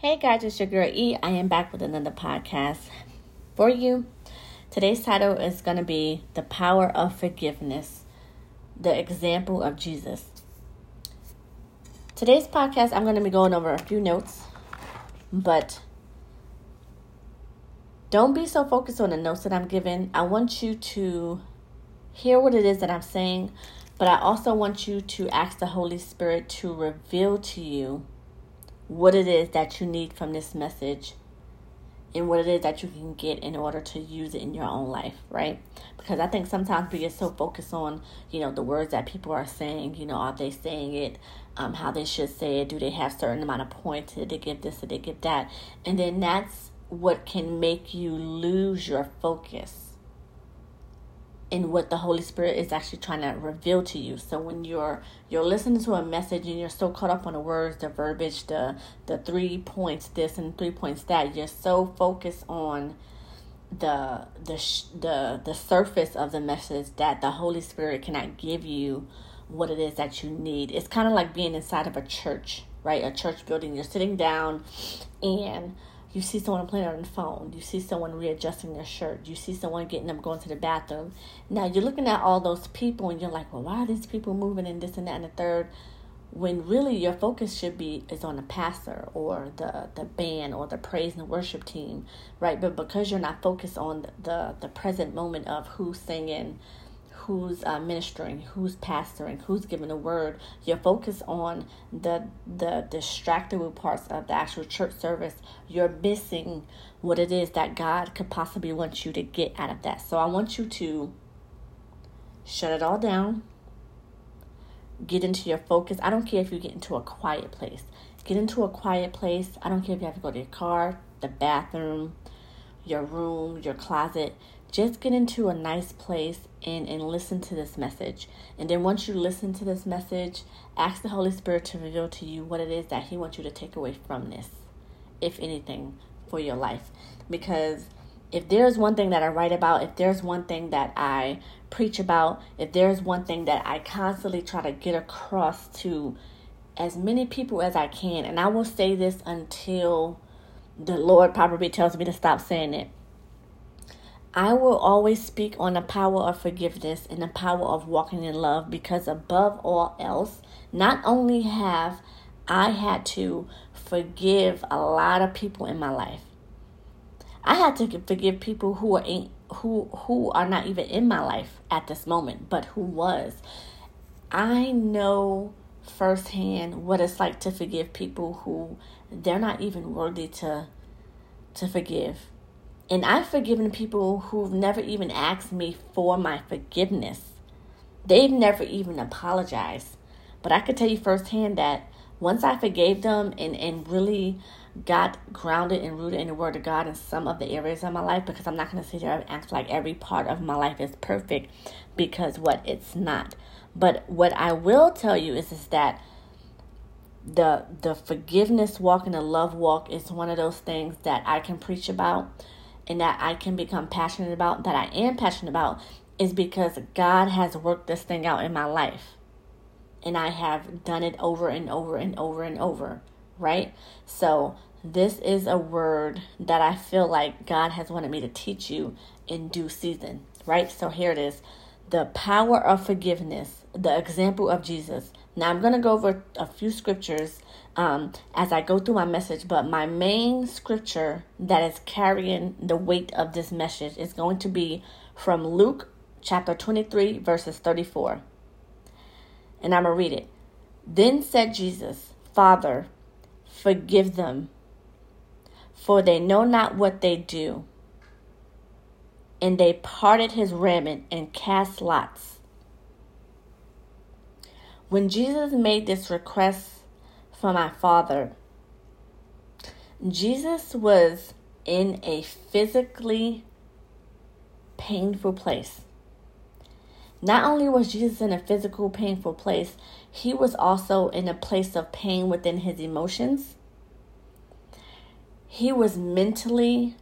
Hey guys, it's your girl E. I am back with another podcast for you. Today's title is going to be The Power of Forgiveness, the example of Jesus. Today's podcast, I'm going to be going over a few notes, but don't be so focused on the notes that I'm giving. I want you to hear what it is that I'm saying, but I also want you to ask the Holy Spirit to reveal to you what it is that you need from this message and what it is that you can get in order to use it in your own life, right? Because I think sometimes we get so focused on, you know, the words that people are saying, you know, are they saying it, um, how they should say it, do they have certain amount of points, did they give this, did they give that? And then that's what can make you lose your focus in what the Holy Spirit is actually trying to reveal to you. So when you're you're listening to a message and you're so caught up on the words, the verbiage, the the three points this and three points that, you're so focused on the the the the surface of the message that the Holy Spirit cannot give you what it is that you need. It's kind of like being inside of a church, right? A church building. You're sitting down and you see someone playing on the phone. You see someone readjusting their shirt. You see someone getting them going to the bathroom. Now you're looking at all those people and you're like, well, why are these people moving and this and that and the third? When really your focus should be is on the pastor or the the band or the praise and worship team, right? But because you're not focused on the the, the present moment of who's singing, who's uh, ministering, who's pastoring, who's giving the word. You're focused on the the distractible parts of the actual church service. You're missing what it is that God could possibly want you to get out of that. So I want you to shut it all down. Get into your focus. I don't care if you get into a quiet place. Get into a quiet place. I don't care if you have to go to your car, the bathroom, your room, your closet just get into a nice place and, and listen to this message. And then once you listen to this message, ask the Holy Spirit to reveal to you what it is that He wants you to take away from this, if anything, for your life. Because if there's one thing that I write about, if there's one thing that I preach about, if there's one thing that I constantly try to get across to as many people as I can, and I will say this until the Lord probably tells me to stop saying it I will always speak on the power of forgiveness and the power of walking in love because, above all else, not only have I had to forgive a lot of people in my life, I had to forgive people who are who who are not even in my life at this moment, but who was. I know firsthand what it's like to forgive people who they're not even worthy to to forgive and I've forgiven people who've never even asked me for my forgiveness. They've never even apologized. But I could tell you firsthand that once I forgave them and, and really got grounded and rooted in the Word of God in some of the areas of my life, because I'm not going to sit here and act like every part of my life is perfect, because what it's not. But what I will tell you is, is that the the forgiveness walk and the love walk is one of those things that I can preach about and that I can become passionate about, that I am passionate about, is because God has worked this thing out in my life. And I have done it over and over and over and over, right? So, this is a word that I feel like God has wanted me to teach you in due season, right? So, here it is the power of forgiveness, the example of Jesus. Now, I'm going to go over a few scriptures um, as I go through my message, but my main scripture that is carrying the weight of this message is going to be from Luke chapter 23, verses 34. And I'm going to read it. Then said Jesus, Father, forgive them, for they know not what they do. And they parted his raiment and cast lots. When Jesus made this request for my father. Jesus was in a physically painful place. Not only was Jesus in a physical painful place, he was also in a place of pain within his emotions. He was mentally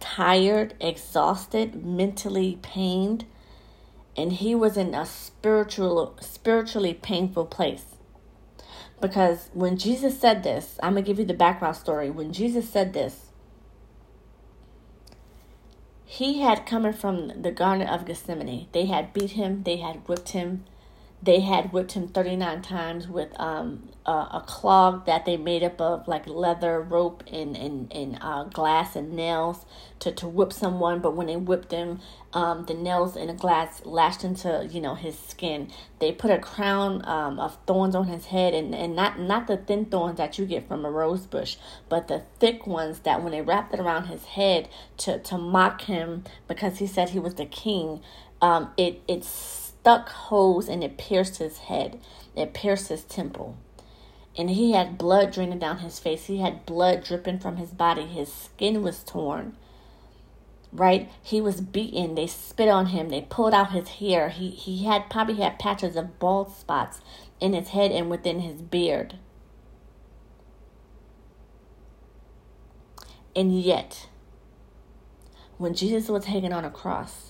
tired, exhausted, mentally pained, and he was in a spiritual spiritually painful place Because when Jesus said this, I'm going to give you the background story. When Jesus said this, he had coming from the Garden of Gethsemane. They had beat him, they had whipped him, they had whipped him 39 times with um, a, a clog that they made up of like leather, rope, and, and, and uh, glass and nails to, to whip someone. But when they whipped him, um, the nails and the glass lashed into you know his skin. They put a crown um, of thorns on his head, and, and not not the thin thorns that you get from a rose bush, but the thick ones that when they wrapped it around his head to to mock him because he said he was the king. Um, it it's stuck holes and it pierced his head. It pierced his temple. And he had blood draining down his face. He had blood dripping from his body. His skin was torn. Right? He was beaten. They spit on him. They pulled out his hair. He he had probably had patches of bald spots in his head and within his beard. And yet, when Jesus was hanging on a cross,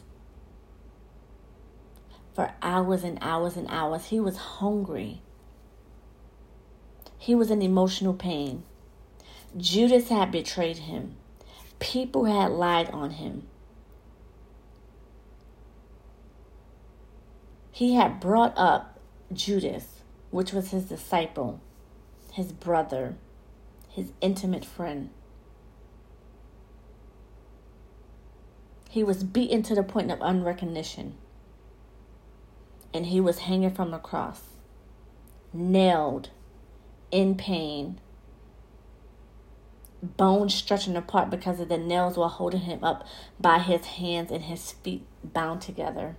for hours and hours and hours. He was hungry. He was in emotional pain. Judas had betrayed him. People had lied on him. He had brought up Judas, which was his disciple, his brother, his intimate friend. He was beaten to the point of unrecognition and he was hanging from the cross, nailed, in pain, bones stretching apart because of the nails were holding him up by his hands and his feet bound together.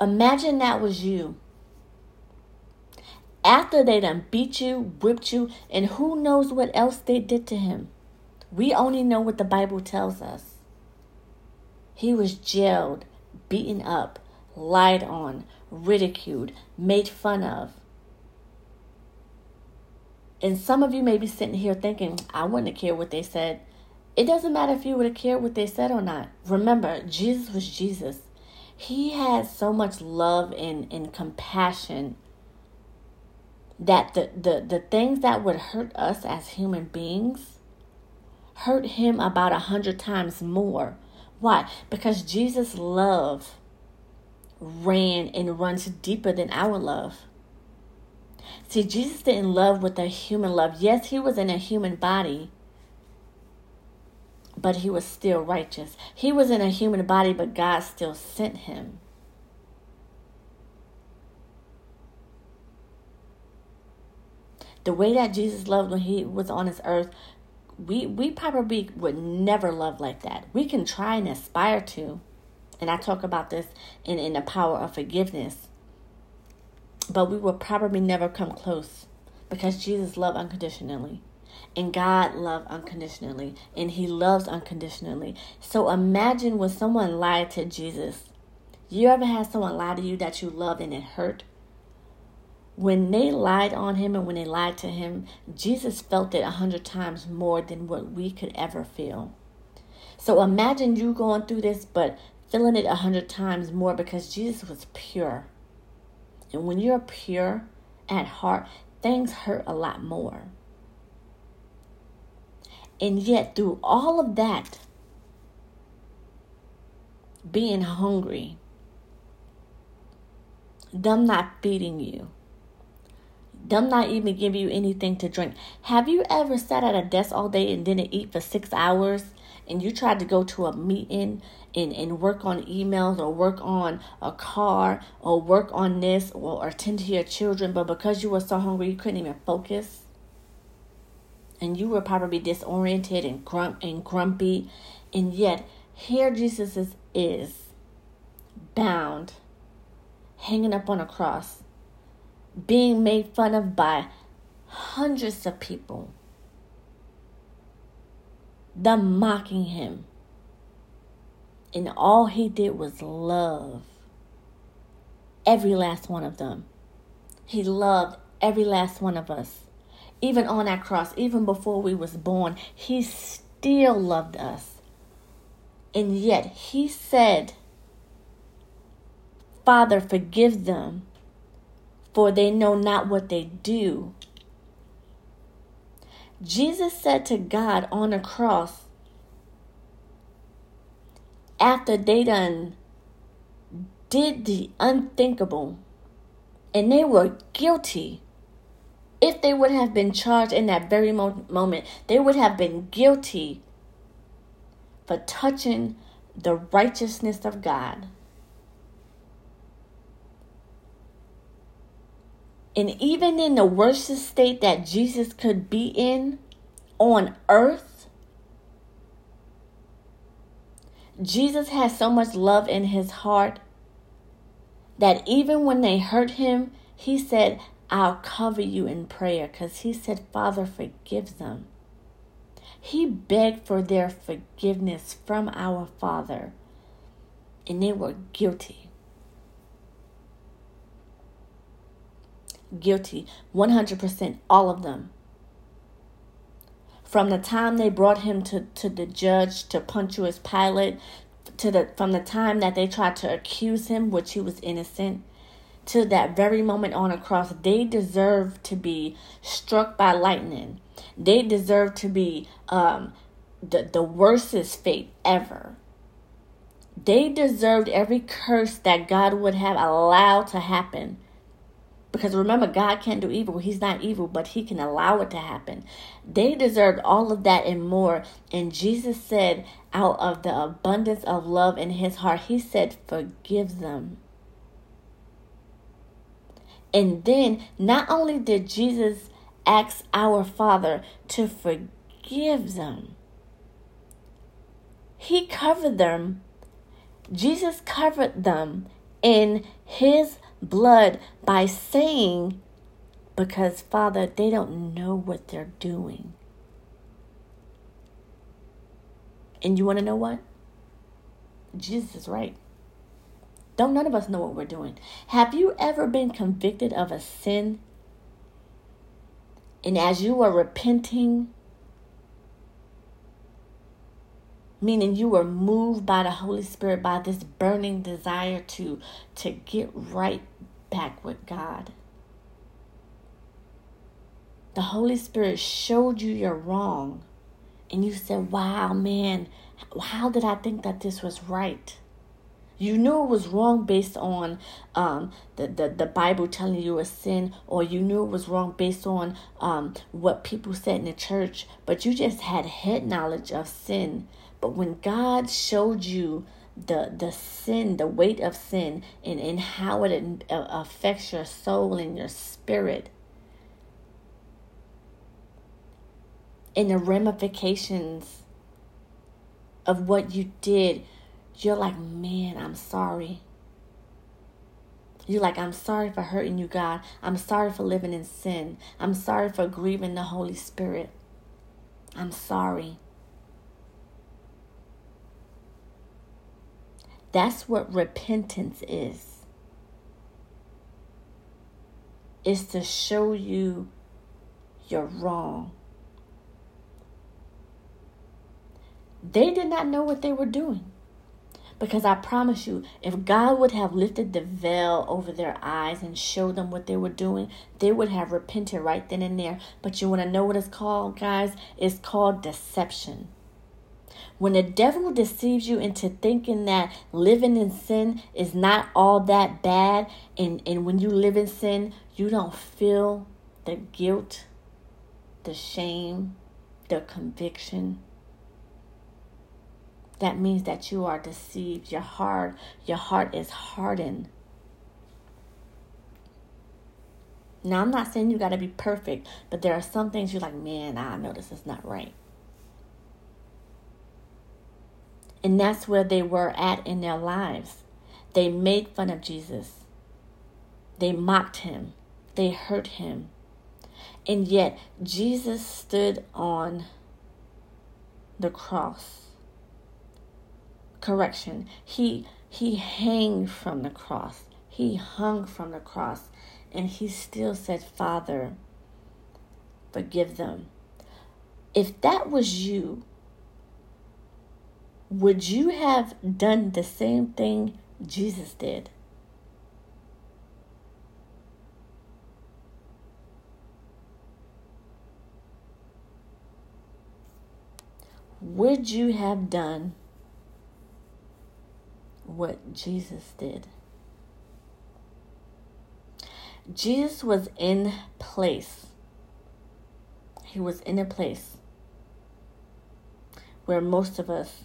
Imagine that was you. After they done beat you, whipped you, and who knows what else they did to him. We only know what the Bible tells us. He was jailed, beaten up, lied on, ridiculed, made fun of. And some of you may be sitting here thinking, I wouldn't have cared what they said. It doesn't matter if you would have cared what they said or not. Remember, Jesus was Jesus. He had so much love and, and compassion that the, the, the things that would hurt us as human beings hurt him about a hundred times more why? Because Jesus' love ran and runs deeper than our love. See, Jesus didn't love with a human love. Yes, he was in a human body, but he was still righteous. He was in a human body, but God still sent him. The way that Jesus loved when he was on this earth we we probably would never love like that. We can try and aspire to. And I talk about this in, in the power of forgiveness. But we will probably never come close because Jesus loved unconditionally. And God loved unconditionally. And He loves unconditionally. So imagine when someone lied to Jesus. You ever had someone lie to you that you loved and it hurt? When they lied on him and when they lied to him, Jesus felt it a hundred times more than what we could ever feel. So imagine you going through this, but feeling it a hundred times more because Jesus was pure. And when you're pure at heart, things hurt a lot more. And yet, through all of that, being hungry, them not feeding you, them not even give you anything to drink. Have you ever sat at a desk all day and didn't eat for six hours and you tried to go to a meeting and, and work on emails or work on a car or work on this or, or attend to your children, but because you were so hungry you couldn't even focus? And you were probably disoriented and grump and grumpy. And yet here Jesus is, is bound, hanging up on a cross being made fun of by hundreds of people, them mocking him. And all he did was love every last one of them. He loved every last one of us. Even on that cross, even before we was born, he still loved us. And yet he said, Father, forgive them, for they know not what they do. Jesus said to God on the cross, after they done did the unthinkable and they were guilty if they would have been charged in that very mo- moment they would have been guilty for touching the righteousness of god and even in the worst state that jesus could be in on earth Jesus had so much love in his heart that even when they hurt him, he said, I'll cover you in prayer because he said, Father, forgive them. He begged for their forgiveness from our Father, and they were guilty. Guilty, 100%, all of them. From the time they brought him to, to the judge, to Pontius Pilate, to the from the time that they tried to accuse him, which he was innocent, to that very moment on a cross, they deserve to be struck by lightning. They deserve to be um, the, the worstest fate ever. They deserved every curse that God would have allowed to happen because remember, God can't do evil. He's not evil, but He can allow it to happen. They deserved all of that and more. And Jesus said, out of the abundance of love in His heart, He said, Forgive them. And then, not only did Jesus ask our Father to forgive them, He covered them. Jesus covered them in His blood by saying, because Father, they don't know what they're doing. And you want to know what? Jesus is right. Don't none of us know what we're doing. Have you ever been convicted of a sin? And as you are repenting, meaning you were moved by the holy spirit by this burning desire to to get right back with god the holy spirit showed you you're wrong and you said wow man how did i think that this was right you knew it was wrong based on um, the, the, the Bible telling you a sin, or you knew it was wrong based on um, what people said in the church, but you just had head knowledge of sin. But when God showed you the the sin, the weight of sin, and, and how it uh, affects your soul and your spirit, and the ramifications of what you did, you're like, man, I'm sorry. You're like, I'm sorry for hurting you, God. I'm sorry for living in sin. I'm sorry for grieving the Holy Spirit. I'm sorry. That's what repentance is. Is to show you you're wrong. They did not know what they were doing. Because I promise you, if God would have lifted the veil over their eyes and showed them what they were doing, they would have repented right then and there. But you want to know what it's called, guys? It's called deception. When the devil deceives you into thinking that living in sin is not all that bad, and, and when you live in sin, you don't feel the guilt, the shame, the conviction. That means that you are deceived. Your heart, your heart is hardened. Now, I'm not saying you got to be perfect, but there are some things you're like, man, I know this is not right. And that's where they were at in their lives. They made fun of Jesus, they mocked him, they hurt him. And yet, Jesus stood on the cross. Correction. He he hung from the cross. He hung from the cross and he still said, "Father, forgive them." If that was you, would you have done the same thing Jesus did? Would you have done what Jesus did? Jesus was in place. He was in a place where most of us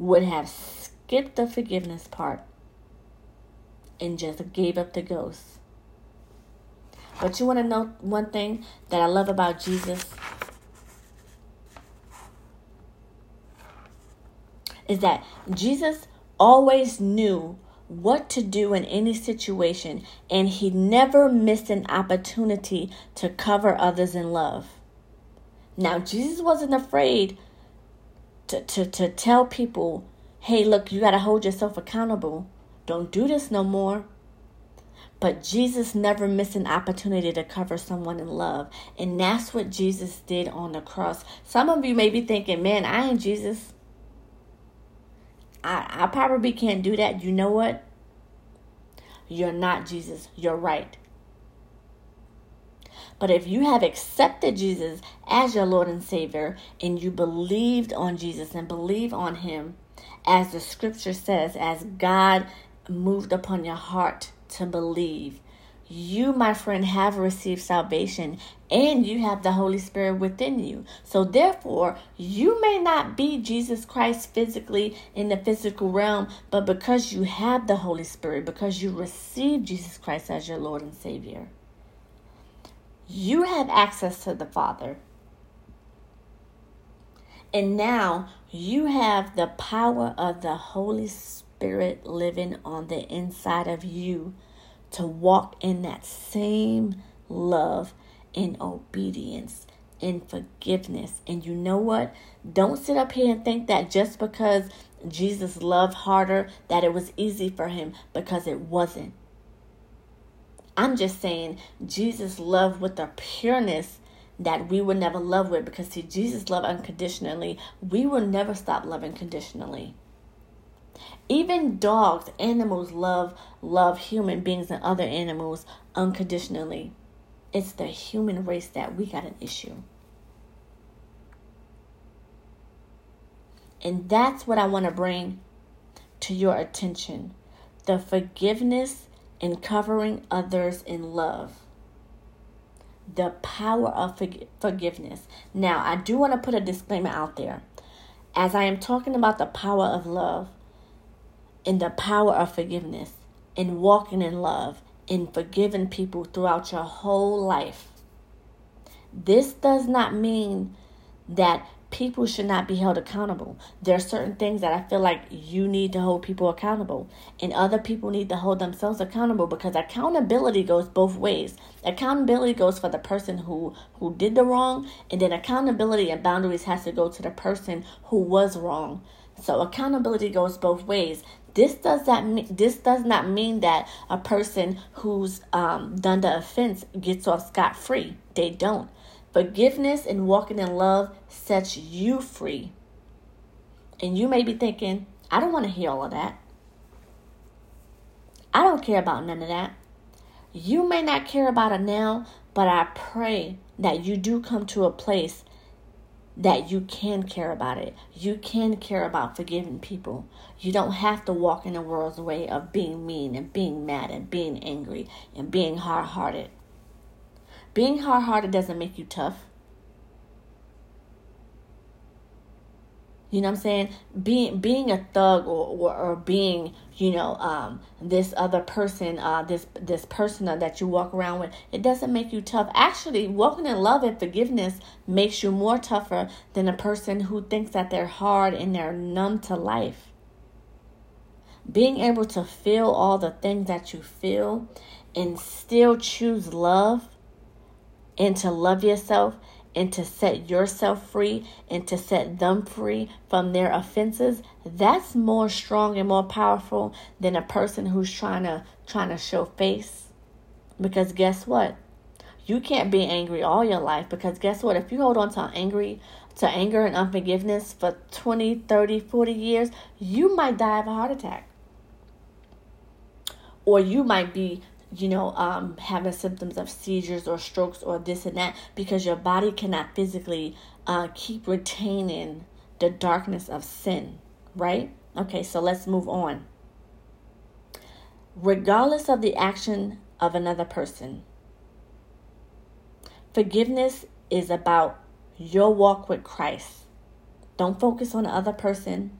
would have skipped the forgiveness part and just gave up the ghost. But you want to know one thing that I love about Jesus? Is that Jesus always knew what to do in any situation, and he never missed an opportunity to cover others in love. Now, Jesus wasn't afraid to, to, to tell people, hey, look, you got to hold yourself accountable. Don't do this no more. But Jesus never missed an opportunity to cover someone in love. And that's what Jesus did on the cross. Some of you may be thinking, man, I ain't Jesus. I, I probably can't do that. You know what? You're not Jesus. You're right. But if you have accepted Jesus as your Lord and Savior and you believed on Jesus and believe on Him, as the scripture says, as God moved upon your heart to believe, you, my friend, have received salvation and you have the Holy Spirit within you. So, therefore, you may not be Jesus Christ physically in the physical realm, but because you have the Holy Spirit, because you received Jesus Christ as your Lord and Savior, you have access to the Father. And now you have the power of the Holy Spirit living on the inside of you to walk in that same love and obedience and forgiveness. And you know what? Don't sit up here and think that just because Jesus loved harder that it was easy for him because it wasn't. I'm just saying Jesus loved with a pureness that we would never love with because see Jesus loved unconditionally. We will never stop loving conditionally. Even dogs, animals love love human beings and other animals unconditionally. It's the human race that we got an issue. And that's what I want to bring to your attention. The forgiveness and covering others in love. The power of forgiveness. Now, I do want to put a disclaimer out there. As I am talking about the power of love, in the power of forgiveness and walking in love and forgiving people throughout your whole life. This does not mean that people should not be held accountable. There are certain things that I feel like you need to hold people accountable, and other people need to hold themselves accountable because accountability goes both ways. Accountability goes for the person who who did the wrong, and then accountability and boundaries has to go to the person who was wrong. So accountability goes both ways. This does that this does not mean that a person who's um, done the offense gets off scot free. They don't. Forgiveness and walking in love sets you free. And you may be thinking, I don't want to hear all of that. I don't care about none of that. You may not care about it now, but I pray that you do come to a place that you can care about it. You can care about forgiving people. You don't have to walk in the world's way of being mean and being mad and being angry and being hard hearted. Being hard hearted doesn't make you tough. You know what I'm saying? Being being a thug or, or, or being, you know, um, this other person, uh, this this person that you walk around with, it doesn't make you tough. Actually, walking in love and forgiveness makes you more tougher than a person who thinks that they're hard and they're numb to life. Being able to feel all the things that you feel and still choose love and to love yourself and to set yourself free and to set them free from their offenses that's more strong and more powerful than a person who's trying to trying to show face. Because guess what? You can't be angry all your life because guess what? If you hold on to angry to anger and unforgiveness for 20 30 40 years you might die of a heart attack. Or you might be you know, um, having symptoms of seizures or strokes or this and that because your body cannot physically uh, keep retaining the darkness of sin, right? Okay, so let's move on. Regardless of the action of another person, forgiveness is about your walk with Christ. Don't focus on the other person.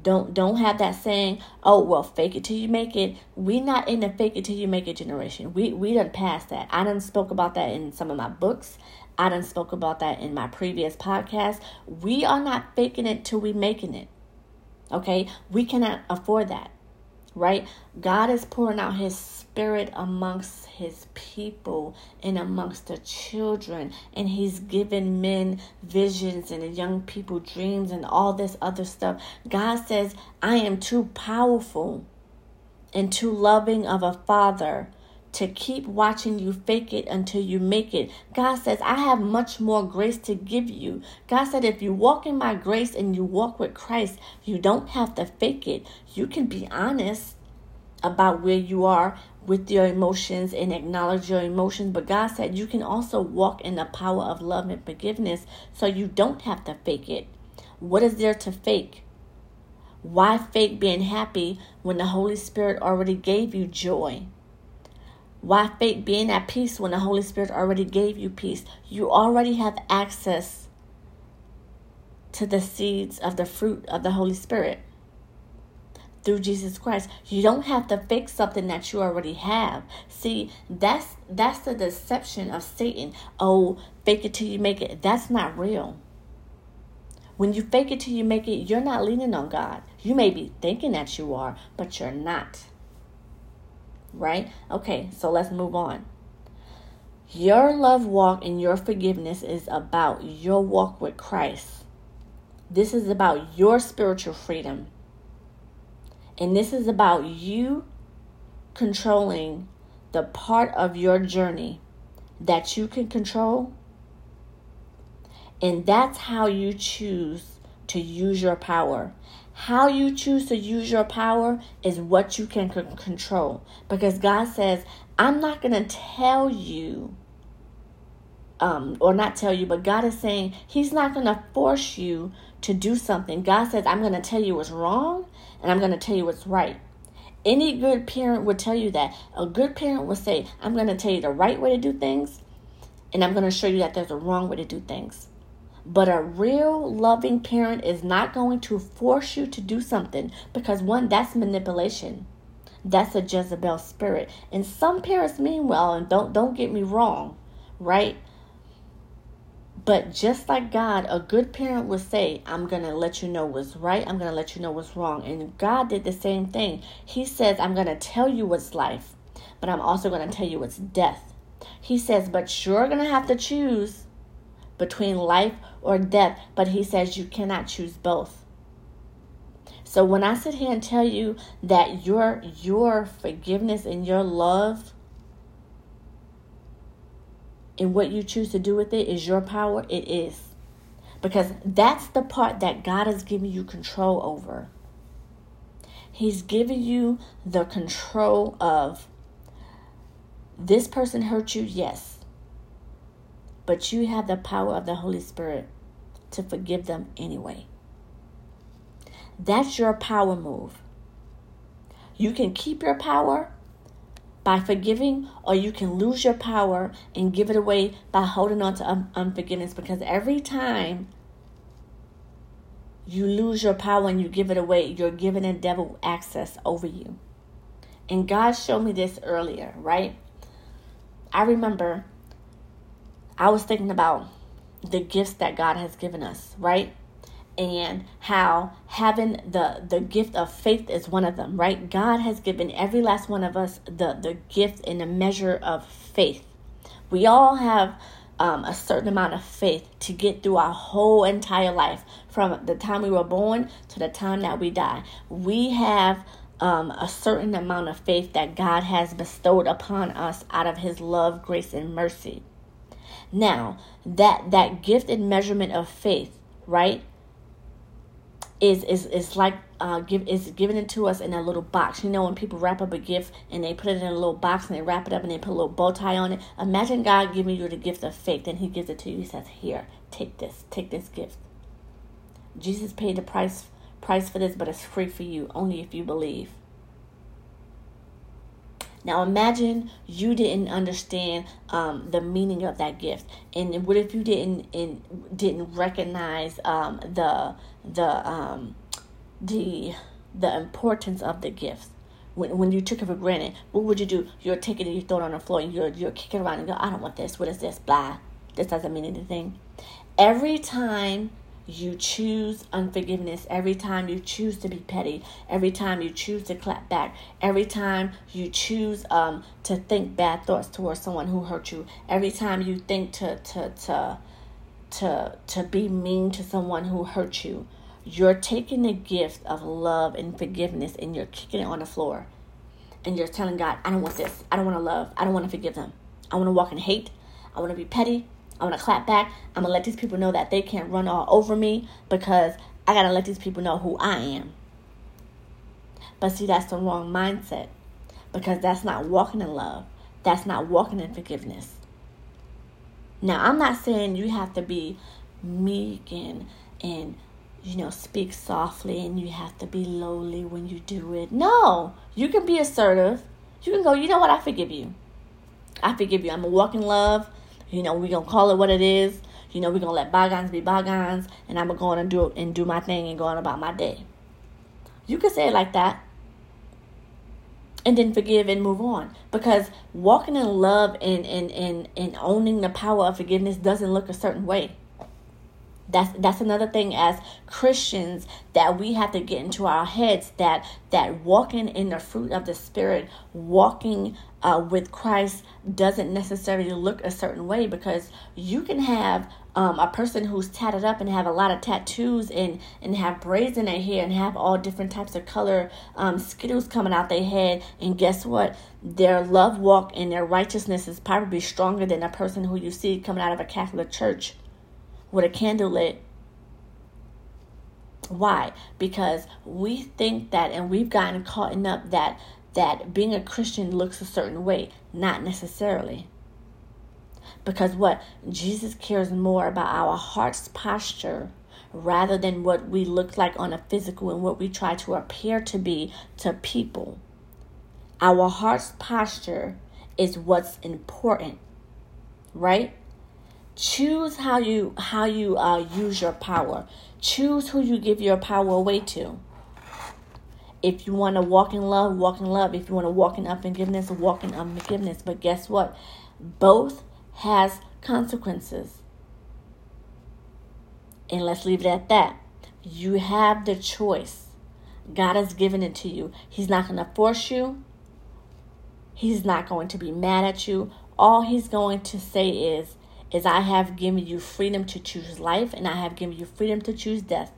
Don't don't have that saying, oh well fake it till you make it. We not in the fake it till you make it generation. We we done past that. I done spoke about that in some of my books. I done spoke about that in my previous podcast. We are not faking it till we making it. Okay? We cannot afford that. Right? God is pouring out his spirit amongst his people and amongst the children. And he's given men visions and young people dreams and all this other stuff. God says, I am too powerful and too loving of a father to keep watching you fake it until you make it. God says, I have much more grace to give you. God said, if you walk in my grace and you walk with Christ, you don't have to fake it. You can be honest about where you are with your emotions and acknowledge your emotions. But God said you can also walk in the power of love and forgiveness so you don't have to fake it. What is there to fake? Why fake being happy when the Holy Spirit already gave you joy? Why fake being at peace when the Holy Spirit already gave you peace? You already have access to the seeds of the fruit of the Holy Spirit through Jesus Christ. You don't have to fix something that you already have. See, that's that's the deception of Satan. Oh, fake it till you make it. That's not real. When you fake it till you make it, you're not leaning on God. You may be thinking that you are, but you're not right? Okay, so let's move on. Your love walk and your forgiveness is about your walk with Christ. This is about your spiritual freedom. And this is about you controlling the part of your journey that you can control. And that's how you choose to use your power. How you choose to use your power is what you can c- control. Because God says, I'm not going to tell you, um, or not tell you, but God is saying He's not going to force you to do something. God says, I'm going to tell you what's wrong and I'm going to tell you what's right. Any good parent would tell you that. A good parent would say, I'm going to tell you the right way to do things and I'm going to show you that there's a wrong way to do things. But a real loving parent is not going to force you to do something because, one, that's manipulation. That's a Jezebel spirit. And some parents mean well, and don't, don't get me wrong, right? But just like God, a good parent would say, I'm going to let you know what's right. I'm going to let you know what's wrong. And God did the same thing. He says, I'm going to tell you what's life, but I'm also going to tell you what's death. He says, but you're going to have to choose between life or death, but he says you cannot choose both. So when I sit here and tell you that your your forgiveness and your love and what you choose to do with it is your power, it is. Because that's the part that God has given you control over. He's given you the control of this person hurt you, yes. But you have the power of the Holy Spirit to forgive them anyway. That's your power move. You can keep your power by forgiving, or you can lose your power and give it away by holding on to un- unforgiveness. Because every time you lose your power and you give it away, you're giving the devil access over you. And God showed me this earlier, right? I remember I was thinking about the gifts that God has given us, right? And how having the the gift of faith is one of them, right? God has given every last one of us the the gift and the measure of faith. We all have um, a certain amount of faith to get through our whole entire life, from the time we were born to the time that we die. We have um, a certain amount of faith that God has bestowed upon us out of His love, grace, and mercy. Now, that that gift and measurement of faith, right, is is is like uh give is given it to us in a little box. You know when people wrap up a gift and they put it in a little box and they wrap it up and they put a little bow tie on it. Imagine God giving you the gift of faith, and He gives it to you. He says, "Here, take this, take this gift." Jesus paid the price price for this, but it's free for you only if you believe. Now imagine you didn't understand um, the meaning of that gift, and what if you didn't didn't recognize um, the the um, the the importance of the gift? When, when you took it for granted, what would you do? You're taking it, you throw it on the floor, and you're you're kicking around and go, I don't want this. What is this? Blah. This doesn't mean anything. Every time you choose unforgiveness, every time you choose to be petty, every time you choose to clap back, every time you choose um, to think bad thoughts towards someone who hurt you, every time you think to to to to to be mean to someone who hurt you, you're taking the gift of love and forgiveness and you're kicking it on the floor. And you're telling God, I don't want this. I don't want to love. I don't want to forgive them. I want to walk in hate. I want to be petty. I want to clap back. I'm to let these people know that they can't run all over me because I got to let these people know who I am. But see, that's the wrong mindset because that's not walking in love. That's not walking in forgiveness. Now, I'm not saying you have to be meek and, and you know, speak softly and you have to be lowly when you do it. No, you can be assertive. You can go, you know what, I forgive you. I forgive you. I'm a walking love. You know, we're gonna call it what it is. You know, we're gonna let bygones be bygones, and I'm gonna go on and do and do my thing and go on about my day. You can say it like that, and then forgive and move on. Because walking in love and and and, and owning the power of forgiveness doesn't look a certain way. That's that's another thing as Christians that we have to get into our heads that that walking in the fruit of the spirit, walking uh, with Christ doesn't necessarily look a certain way because you can have um, a person who's tatted up and have a lot of tattoos and and have braids in their hair and have all different types of color um, skittles coming out their head. And guess what? Their love walk and their righteousness is probably stronger than a person who you see coming out of a Catholic church with a candle lit. Why? Because we think that, and we've gotten caught up that that being a Christian looks a certain way. Not necessarily. Because what Jesus cares more about our heart's posture rather than what we look like on a physical and what we try to appear to be to people. Our heart's posture is what's important, right? Choose how you how you uh, use your power. Choose who you give your power away to. If you want to walk in love walk in love. If you want to walk in unforgiveness walk in unforgiveness. But guess what? Both has consequences. And let's leave it at that. You have the choice. God has given it to you. He's not going to force you. He's not going to be mad at you. All he's going to say is is I have given you freedom to choose life and I have given you freedom to choose death.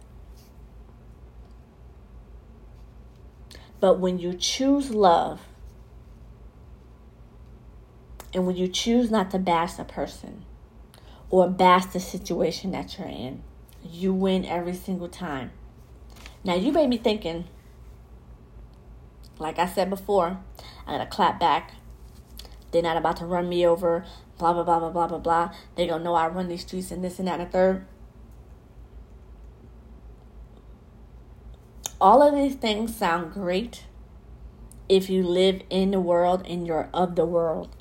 But when you choose love, and when you choose not to bash a person or bash the situation that you're in, you win every single time. Now, you may be thinking, like I said before, I gotta clap back. They're not about to run me over blah blah blah blah blah blah blah. They gonna know I run these streets and this and that and the third. All of these things sound great if you live in the world and you're of the world.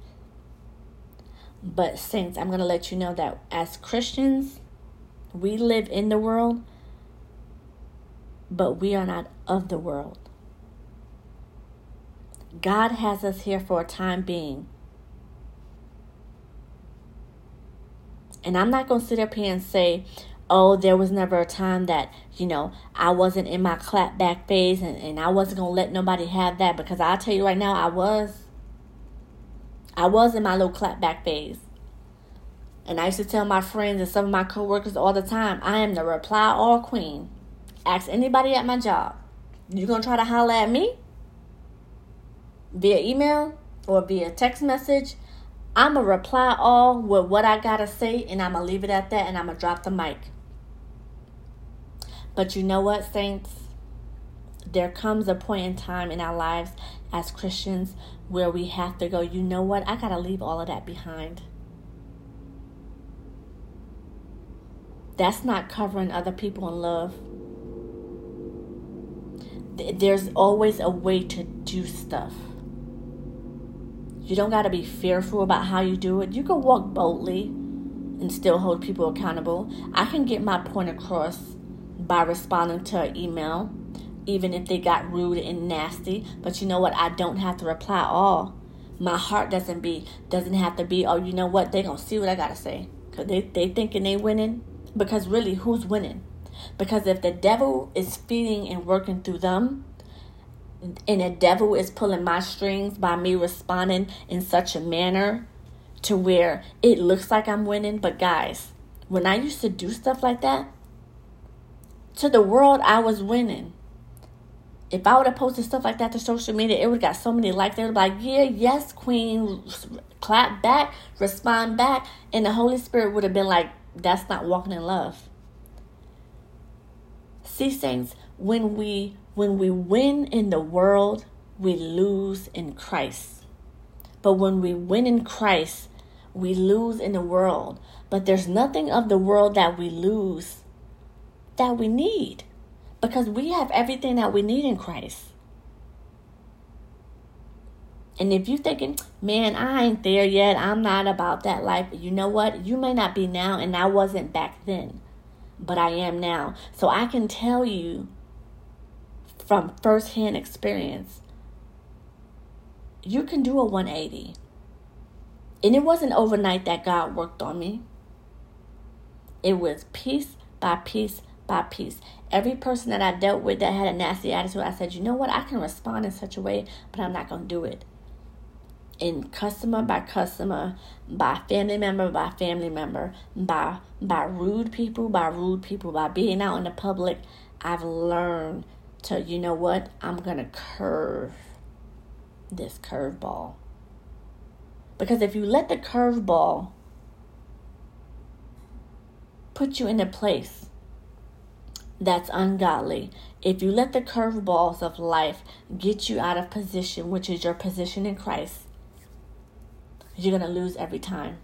But saints, I'm gonna let you know that as Christians, we live in the world, but we are not of the world. God has us here for a time being And I'm not going to sit up here and say, oh, there was never a time that, you know, I wasn't in my clap back phase and, and I wasn't going to let nobody have that because I'll tell you right now, I was. I was in my little clap back phase. And I used to tell my friends and some of my coworkers all the time, I am the reply all queen. Ask anybody at my job. You gonna try to holler at me? Via email or via text message? I'm going to reply all with what I got to say, and I'm going to leave it at that, and I'm going to drop the mic. But you know what, saints? There comes a point in time in our lives as Christians where we have to go, you know what? I got to leave all of that behind. That's not covering other people in love. There's always a way to do stuff. You don't got to be fearful about how you do it. You can walk boldly and still hold people accountable. I can get my point across by responding to an email, even if they got rude and nasty. But you know what? I don't have to reply all. My heart doesn't be doesn't have to be. Oh, you know what? They gonna see what I gotta say because they they thinking they winning. Because really, who's winning? Because if the devil is feeding and working through them, and the devil is pulling my strings by me responding in such a manner to where it looks like I'm winning. But guys, when I used to do stuff like that, to the world, I was winning. If I would have posted stuff like that to social media, it would have got so many likes. They would be like, yeah, yes, queen, clap back, respond back. And the Holy Spirit would have been like, that's not walking in love. See, saints, when we when we win in the world, we lose in Christ. But when we win in Christ, we lose in the world. But there's nothing of the world that we lose that we need because we have everything that we need in Christ. And if you're thinking, man, I ain't there yet, I'm not about that life, you know what? You may not be now, and I wasn't back then, but I am now. So I can tell you from firsthand experience, you can do a 180. And it wasn't overnight that God worked on me. It was piece by piece by piece. Every person that I dealt with that had a nasty attitude, I said, you know what? I can respond in such a way, but I'm not going to do it. In customer by customer, by family member by family member, by by rude people by rude people, by being out in the public, I've learned to, you know what, I'm going to curve this curveball. Because if you let the curveball put you in a place that's ungodly, if you let the curveballs of life get you out of position, which is your position in Christ, you're going to lose every time.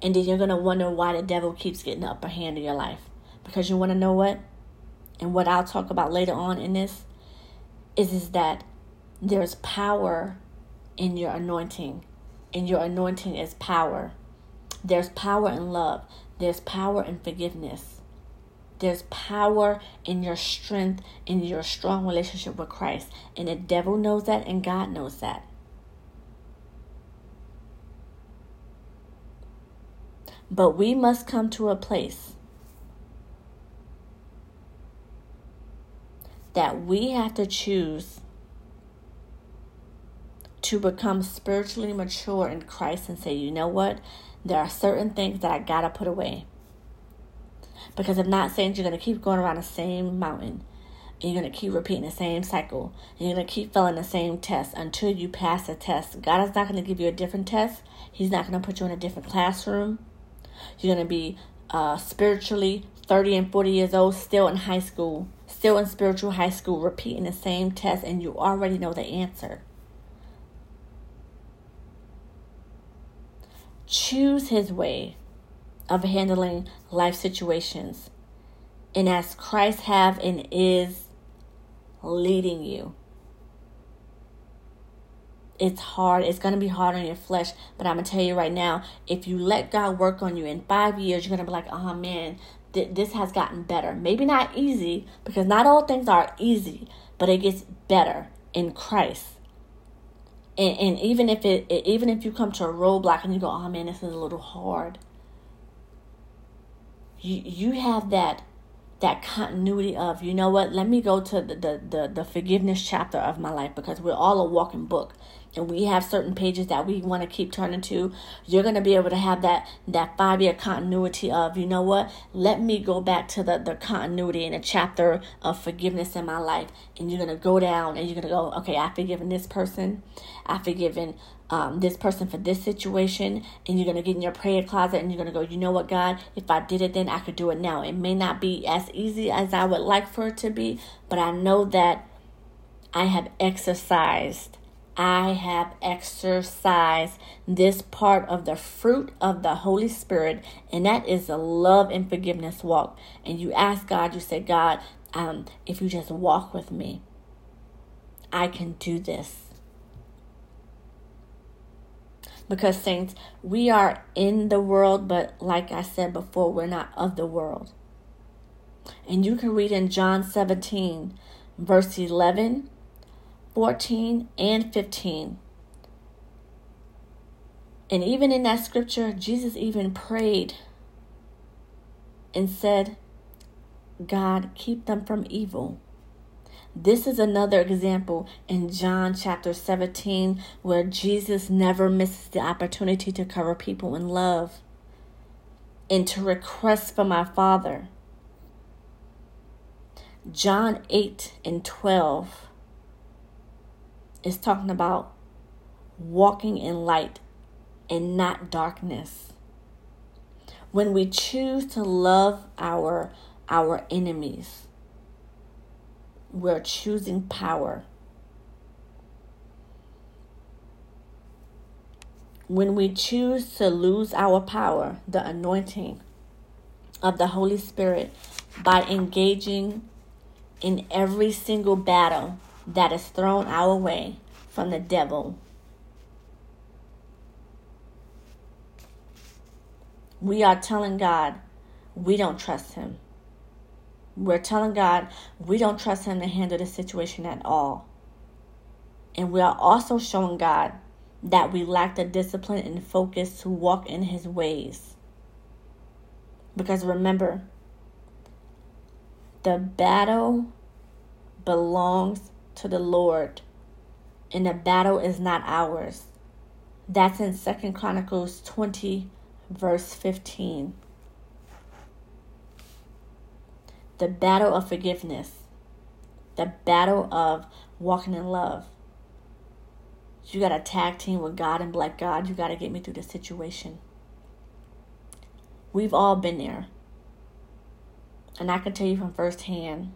And then you're going to wonder why the devil keeps getting the upper hand in your life. Because you want to know what? And what I'll talk about later on in this is is that there's power in your anointing. And your anointing is power. There's power in love. There's power in forgiveness. There's power in your strength, in your strong relationship with Christ. And the devil knows that, and God knows that. But we must come to a place that we have to choose to become spiritually mature in Christ and say, you know what? There are certain things that I gotta put away. Because if not, saying you're gonna keep going around the same mountain. And you're gonna keep repeating the same cycle. And you're gonna keep failing the same test until you pass the test. God is not gonna give you a different test. He's not gonna put you in a different classroom. You're gonna be uh, spiritually 30 and 40 years old, still in high school still in spiritual high school repeating the same test and you already know the answer. Choose his way of handling life situations. And as Christ have and is leading you. It's hard. It's going to be hard on your flesh. But I'm going to tell you right now, if you let God work on you in five years, you're going to be like, oh man, th- this has gotten better. Maybe not easy, because not all things are easy, but it gets better in Christ. And, and even if it, it even if you come to a roadblock and you go, oh man, this is a little hard. You you have that that continuity of you know what let me go to the, the, the, the forgiveness chapter of my life because we're all a walking book and we have certain pages that we want to keep turning to you're going to be able to have that that five year continuity of you know what? Let me go back to the the continuity in a chapter of forgiveness in my life. And you're going to go down and you're going to go okay i've forgiven this person i've forgiven um, this person for this situation and you're going to get in your prayer closet and you're going to go you know what god? If i did it then i could do it now. It may not be as easy as i would like for it to be but i know that i have exercised I have exercised this part of the fruit of the Holy Spirit, and that is the love and forgiveness walk. And you ask God, you say, God, um, if you just walk with me, I can do this. Because, saints, we are in the world, but like I said before, we're not of the world. And you can read in John 17, verse 11 14, and 15. And even in that scripture, Jesus even prayed and said, God, keep them from evil. This is another example in John chapter 17 where Jesus never misses the opportunity to cover people in love and to request from my Father. John 8 and 12 is talking about walking in light and not darkness. When we choose to love our our enemies, we're choosing power. When we choose to lose our power, the anointing of the Holy Spirit, by engaging in every single battle that is thrown our way from the devil. We are telling God we don't trust him. We're telling God we don't trust him to handle the situation at all. And we are also showing God that we lack the discipline and focus to walk in his ways. Because remember, the battle belongs to the Lord, and the battle is not ours. That's in Second Chronicles 20, verse 15. The battle of forgiveness, the battle of walking in love. You got to tag team with God and black God. You got to get me through the situation. We've all been there. And I can tell you from firsthand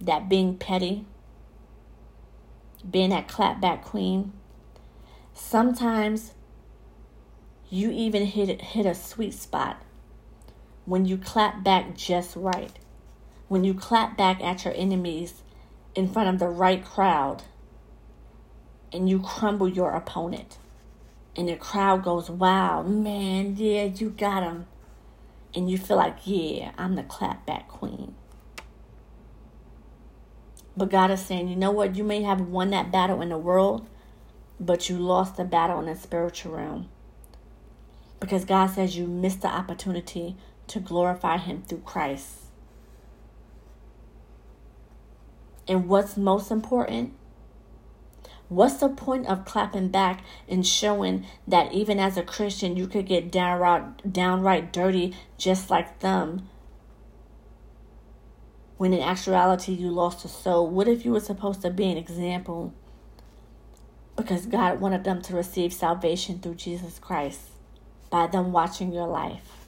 that being petty, being that clapback queen, sometimes you even hit hit a sweet spot when you clap back just right. When you clap back at your enemies in front of the right crowd and you crumble your opponent. And the crowd goes, wow, man, yeah, you got him. And you feel like, yeah, I'm the clapback queen. But God is saying, you know what? You may have won that battle in the world, but you lost the battle in the spiritual realm. Because God says you missed the opportunity to glorify Him through Christ. And what's most important? What's the point of clapping back and showing that even as a Christian you could get downright downright dirty just like them when in actuality you lost a soul? What if you were supposed to be an example? Because God wanted them to receive salvation through Jesus Christ by them watching your life.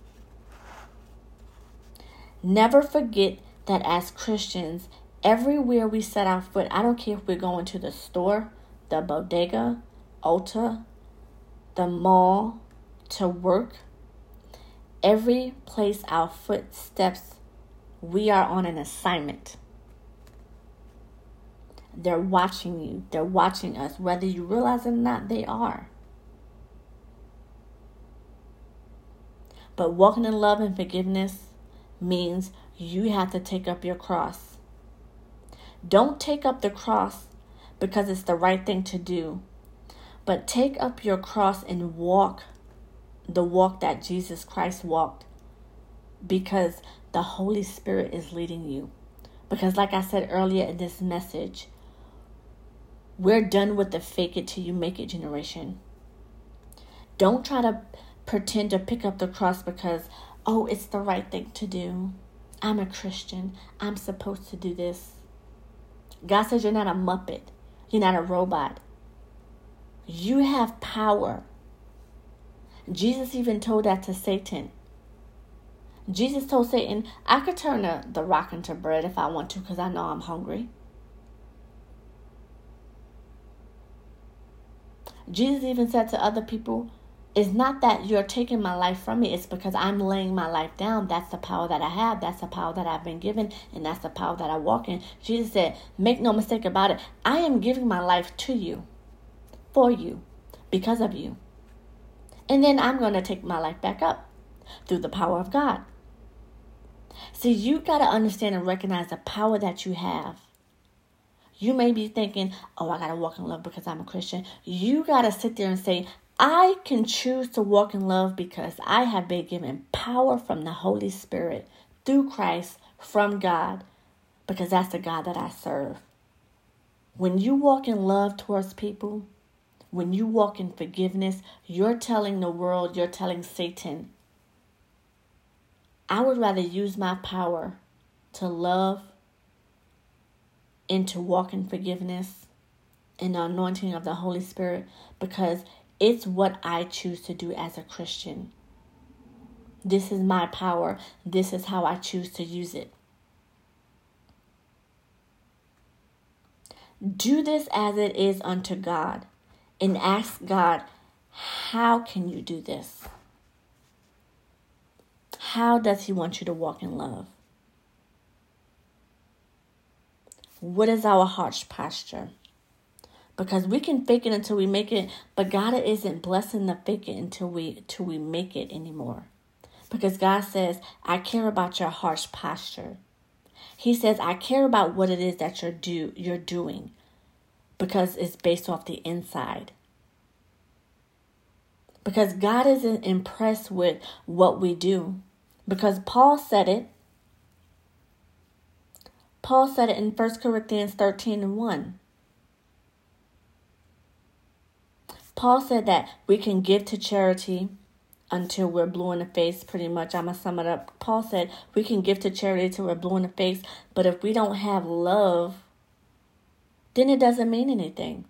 Never forget that as Christians, everywhere we set our foot, I don't care if we're going to the store, the bodega, Ulta, the mall, to work, every place our foot steps we are on an assignment. They're watching you, they're watching us. Whether you realize it or not, they are. But walking in love and forgiveness means you have to take up your cross. Don't take up the cross because it's the right thing to do, but take up your cross and walk the walk that Jesus Christ walked because the Holy Spirit is leading you. Because, like I said earlier in this message, we're done with the fake it till you make it generation. Don't try to pretend to pick up the cross because, oh, it's the right thing to do. I'm a Christian. I'm supposed to do this. God says you're not a muppet, you're not a robot. You have power. Jesus even told that to Satan. Jesus told Satan, I could turn the, the rock into bread if I want to because I know I'm hungry. Jesus even said to other people, It's not that you're taking my life from me, it's because I'm laying my life down. That's the power that I have, that's the power that I've been given, and that's the power that I walk in. Jesus said, Make no mistake about it, I am giving my life to you, for you, because of you. And then I'm going to take my life back up through the power of God. See, you got to understand and recognize the power that you have. You may be thinking, oh, I got to walk in love because I'm a Christian. You got to sit there and say, I can choose to walk in love because I have been given power from the Holy Spirit through Christ from God because that's the God that I serve. When you walk in love towards people, when you walk in forgiveness, you're telling the world, you're telling Satan, I would rather use my power to love and to walk in forgiveness and the anointing of the Holy Spirit because it's what I choose to do as a Christian. This is my power. This is how I choose to use it. Do this as it is unto God and ask God, how can you do this? How does He want you to walk in love? What is our heart's posture? Because we can fake it until we make it, but God isn't blessing the fake it until we until we make it anymore. Because God says, I care about your heart's posture. He says, I care about what it is that you're do you're doing because it's based off the inside. Because God isn't impressed with what we do. Because Paul said it. Paul said it in 1 Corinthians 13 and 1. Paul said that we can give to charity until we're blue in the face, pretty much. I'm going to sum it up. Paul said we can give to charity until we're blue in the face, but if we don't have love, then it doesn't mean anything.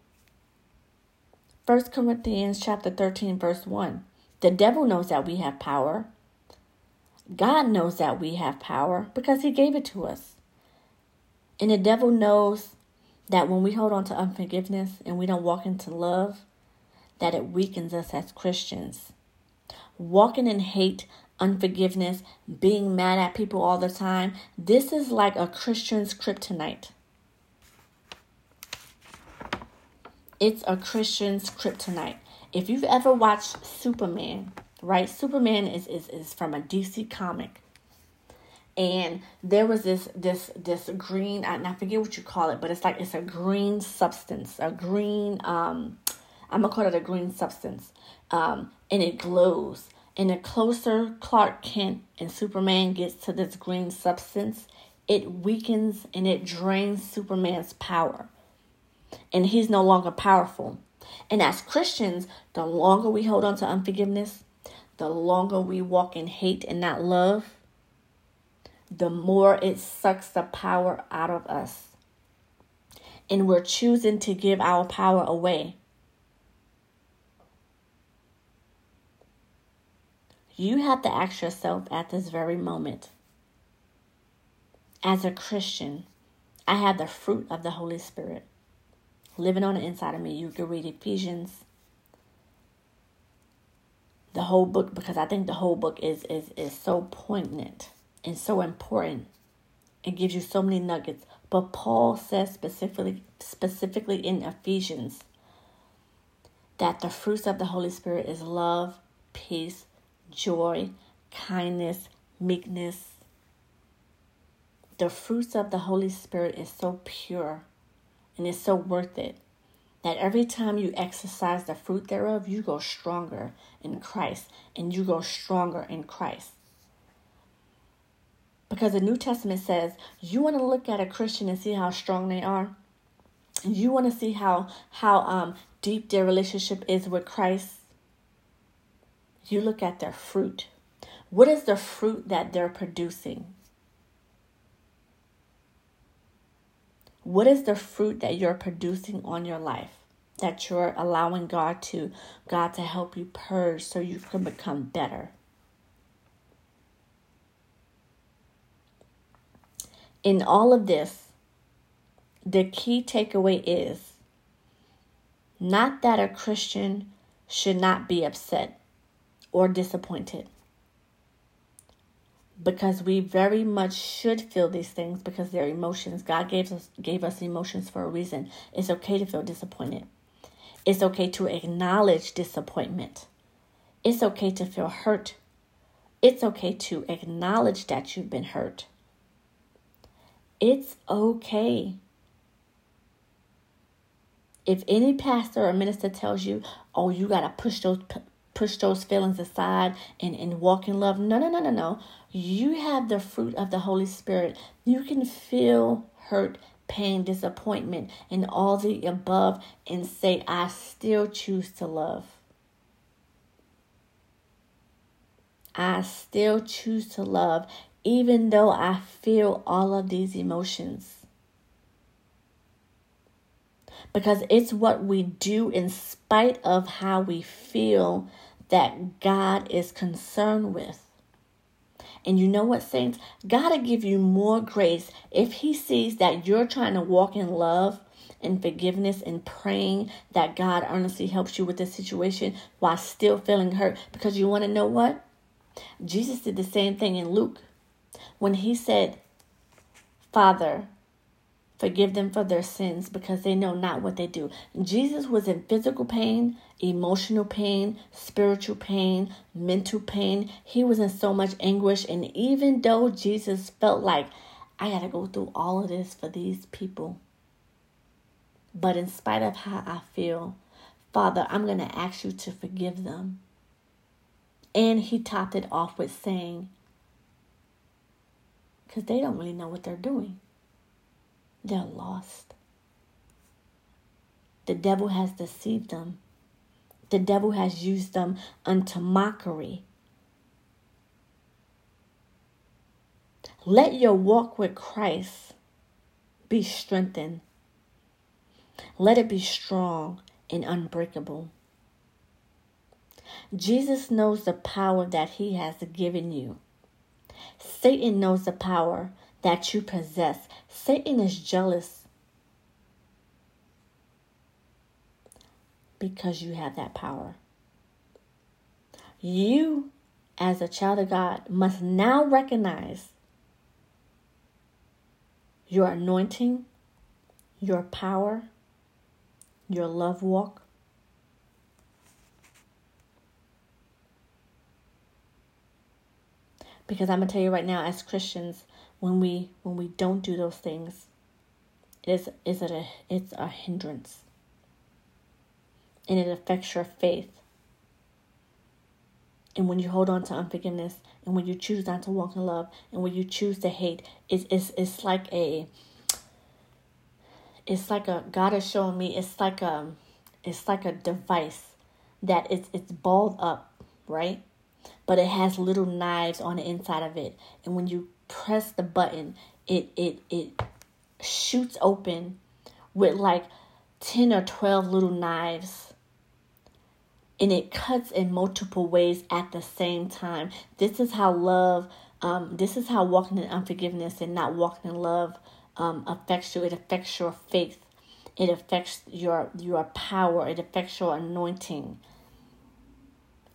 1 Corinthians chapter 13 verse 1. The devil knows that we have power. God knows that we have power because he gave it to us. And the devil knows that when we hold on to unforgiveness and we don't walk into love, that it weakens us as Christians. Walking in hate, unforgiveness, being mad at people all the time, this is like a Christian's kryptonite. It's a Christian's kryptonite. If you've ever watched Superman, right? Superman is, is, is from a DC comic. And there was this this this green I, I forget what you call it, but it's like it's a green substance, a green um I'm gonna call it a green substance. Um and it glows. And the closer Clark Kent and Superman gets to this green substance, it weakens and it drains Superman's power and he's no longer powerful. And as Christians, the longer we hold on to unforgiveness, the longer we walk in hate and not love, the more it sucks the power out of us. And we're choosing to give our power away. You have to ask yourself at this very moment as a Christian, I have the fruit of the Holy Spirit living on the inside of me. You can read Ephesians, the whole book, because I think the whole book is is is so poignant and so important. It gives you so many nuggets. But Paul says specifically specifically in Ephesians that the fruits of the Holy Spirit is love, peace, joy, kindness, meekness. The fruits of the Holy Spirit is so pure and it's so worth it that every time you exercise the fruit thereof, you go stronger in Christ and you go stronger in Christ. Because the New Testament says you want to look at a Christian and see how strong they are. You want to see how how um deep their relationship is with Christ. You look at their fruit. What is the fruit that they're producing? What is the fruit that you're producing on your life? That you're allowing God to God to help you purge so you can become better. In all of this, the key takeaway is Not that a Christian should not be upset or disappointed. Because we very much should feel these things because they're emotions. God gave us gave us emotions for a reason. It's okay to feel disappointed. It's okay to acknowledge disappointment. It's okay to feel hurt. It's okay to acknowledge that you've been hurt. It's okay. If any pastor or minister tells you, "Oh, you got to push those push those feelings aside and, and walk in love. No, no, no, no, no. You have the fruit of the Holy Spirit. You can feel hurt, pain, disappointment, and all the above and say, I still choose to love. I still choose to love, even though I feel all of these emotions because it's what we do in spite of how we feel that God is concerned with. And you know what, saints? God will give you more grace if He sees that you're trying to walk in love and forgiveness and praying that God earnestly helps you with the situation while still feeling hurt. Because you want to know what? Jesus did the same thing in Luke when He said, Father, Forgive them for their sins because they know not what they do. Jesus was in physical pain, emotional pain, spiritual pain, mental pain. He was in so much anguish. And even though Jesus felt like, I got to go through all of this for these people. But in spite of how I feel, Father, I'm going to ask you to forgive them. And he topped it off with saying, because they don't really know what they're doing they're lost. The devil has deceived them. The devil has used them unto mockery. Let your walk with Christ be strengthened. Let it be strong and unbreakable. Jesus knows the power that he has given you. Satan knows the power that you possess. Satan is jealous because you have that power. You, as a child of God, must now recognize your anointing, your power, your love walk. Because I'm going to tell you right now, as Christians, when we when we don't do those things is is it a it's a hindrance. And it affects your faith. And when you hold on to unforgiveness and when you choose not to walk in love and when you choose to hate it's it's, it's like a it's like a god is showing me it's like a it's like a device that it's it's balled up right? But it has little knives on the inside of it. And when you press the button, it it it shoots open with like 10 or 12 little knives and it cuts in multiple ways at the same time. This is how love, um, this is how walking in unforgiveness and not walking in love um, affects you. It affects your faith. It affects your your power. It affects your anointing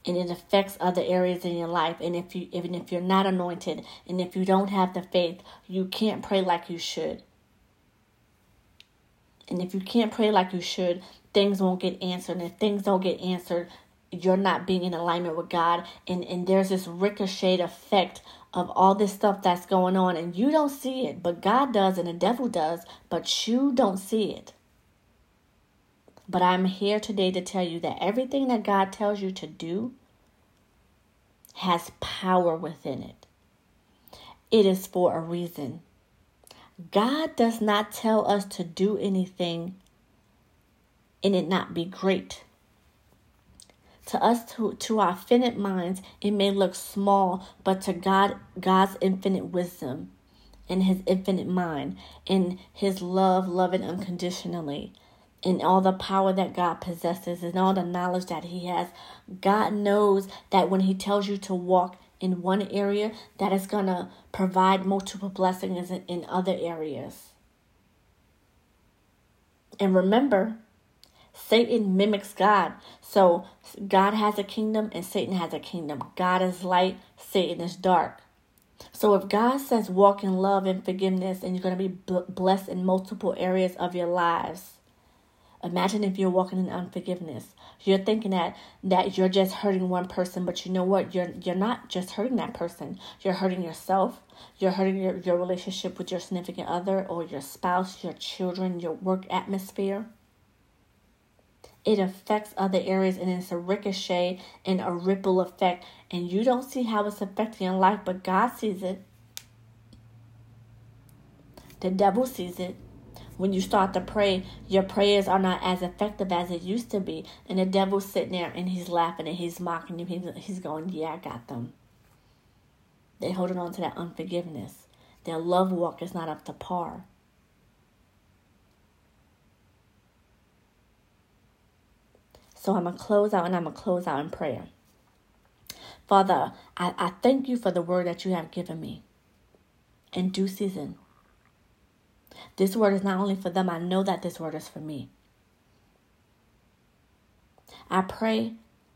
and it affects other areas in your life. And if you even if you're not anointed and if you don't have the faith you can't pray like you should. And if you can't pray like you should things won't get answered. And if things don't get answered you're not being in alignment with god. And and there's this ricochet effect of all this stuff that's going on. And you don't see it but god does and the devil does but you don't see it. But I'm here today to tell you that everything that God tells you to do has power within it. It is for a reason. God does not tell us to do anything and it not be great. To us, to, to our finite minds, it may look small, but to God, God's infinite wisdom and his infinite mind and his love, loving unconditionally and all the power that God possesses and all the knowledge that He has. God knows that when He tells you to walk in one area, that is going to provide multiple blessings in, in other areas. And remember, Satan mimics God. So God has a kingdom and Satan has a kingdom. God is light, Satan is dark. So if God says walk in love and forgiveness and you're going to be blessed in multiple areas of your lives, imagine if you're walking in unforgiveness. You're thinking that that you're just hurting one person, but you know what? You're you're not just hurting that person. You're hurting yourself. You're hurting your, your relationship with your significant other or your spouse, your children, your work atmosphere it affects other areas and it's a ricochet and a ripple effect. And you don't see how it's affecting your life, but God sees it. The devil sees it. When you start to pray, your prayers are not as effective as it used to be. And the devil's sitting there and he's laughing and he's mocking you. He's, going, Yeah, I got them. They're holding on to that unforgiveness. Their love walk is not up to par. So I'm going to close out and I'm going to close out in prayer. Father, I, I thank you for the word that you have given me in due season. This word is not only for them, I know that this word is for me. I pray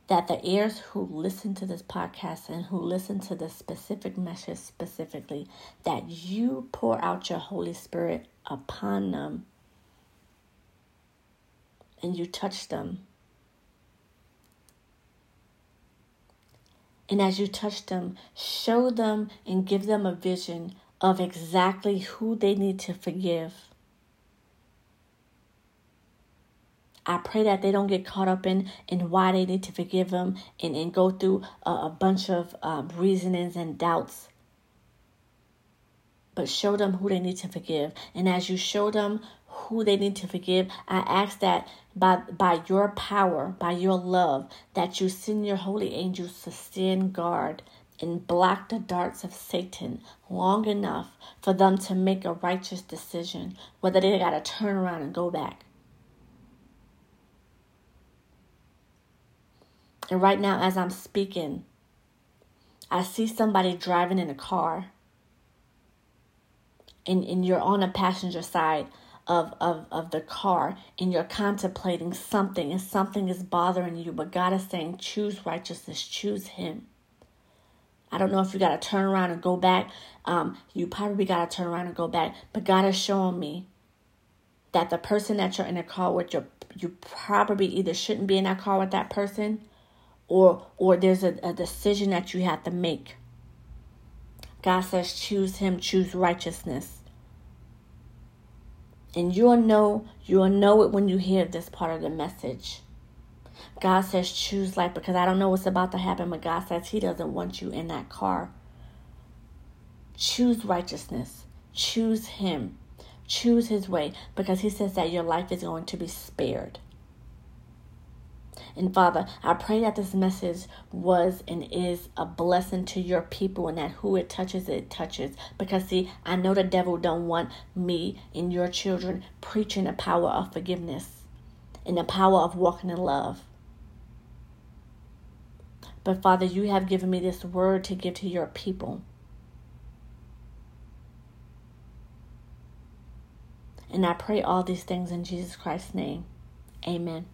that the ears who listen to this podcast and who listen to this specific message specifically, that you pour out your Holy Spirit upon them and you touch them And as you touch them, show them and give them a vision of exactly who they need to forgive. I pray that they don't get caught up in, in why they need to forgive them and, and go through a, a bunch of um, reasonings and doubts. But show them who they need to forgive. And as you show them who they need to forgive. I ask that by by your power, by your love, that you send your holy angels to stand guard and block the darts of Satan long enough for them to make a righteous decision, whether they got to turn around and go back. And right now, as I'm speaking, I see somebody driving in a car, and, and you're on a passenger side of, of, of the car and you're contemplating something and something is bothering you, but God is saying, choose righteousness, choose Him. I don't know if you got to turn around and go back. Um, you probably got to turn around and go back. But God is showing me that the person that you're in a car with, you you probably either shouldn't be in that car with that person, or or there's a, a decision that you have to make. God says, choose Him, choose righteousness. And you'll know, you'll know it when you hear this part of the message. God says choose life because I don't know what's about to happen, but God says He doesn't want you in that car. Choose righteousness. Choose Him. Choose His way because He says that your life is going to be spared. And Father, I pray that this message was and is a blessing to your people and that who it touches, it touches. Because see, I know the devil don't want me and your children preaching the power of forgiveness and the power of walking in love. But Father, you have given me this word to give to your people. And I pray all these things in Jesus Christ's name. Amen.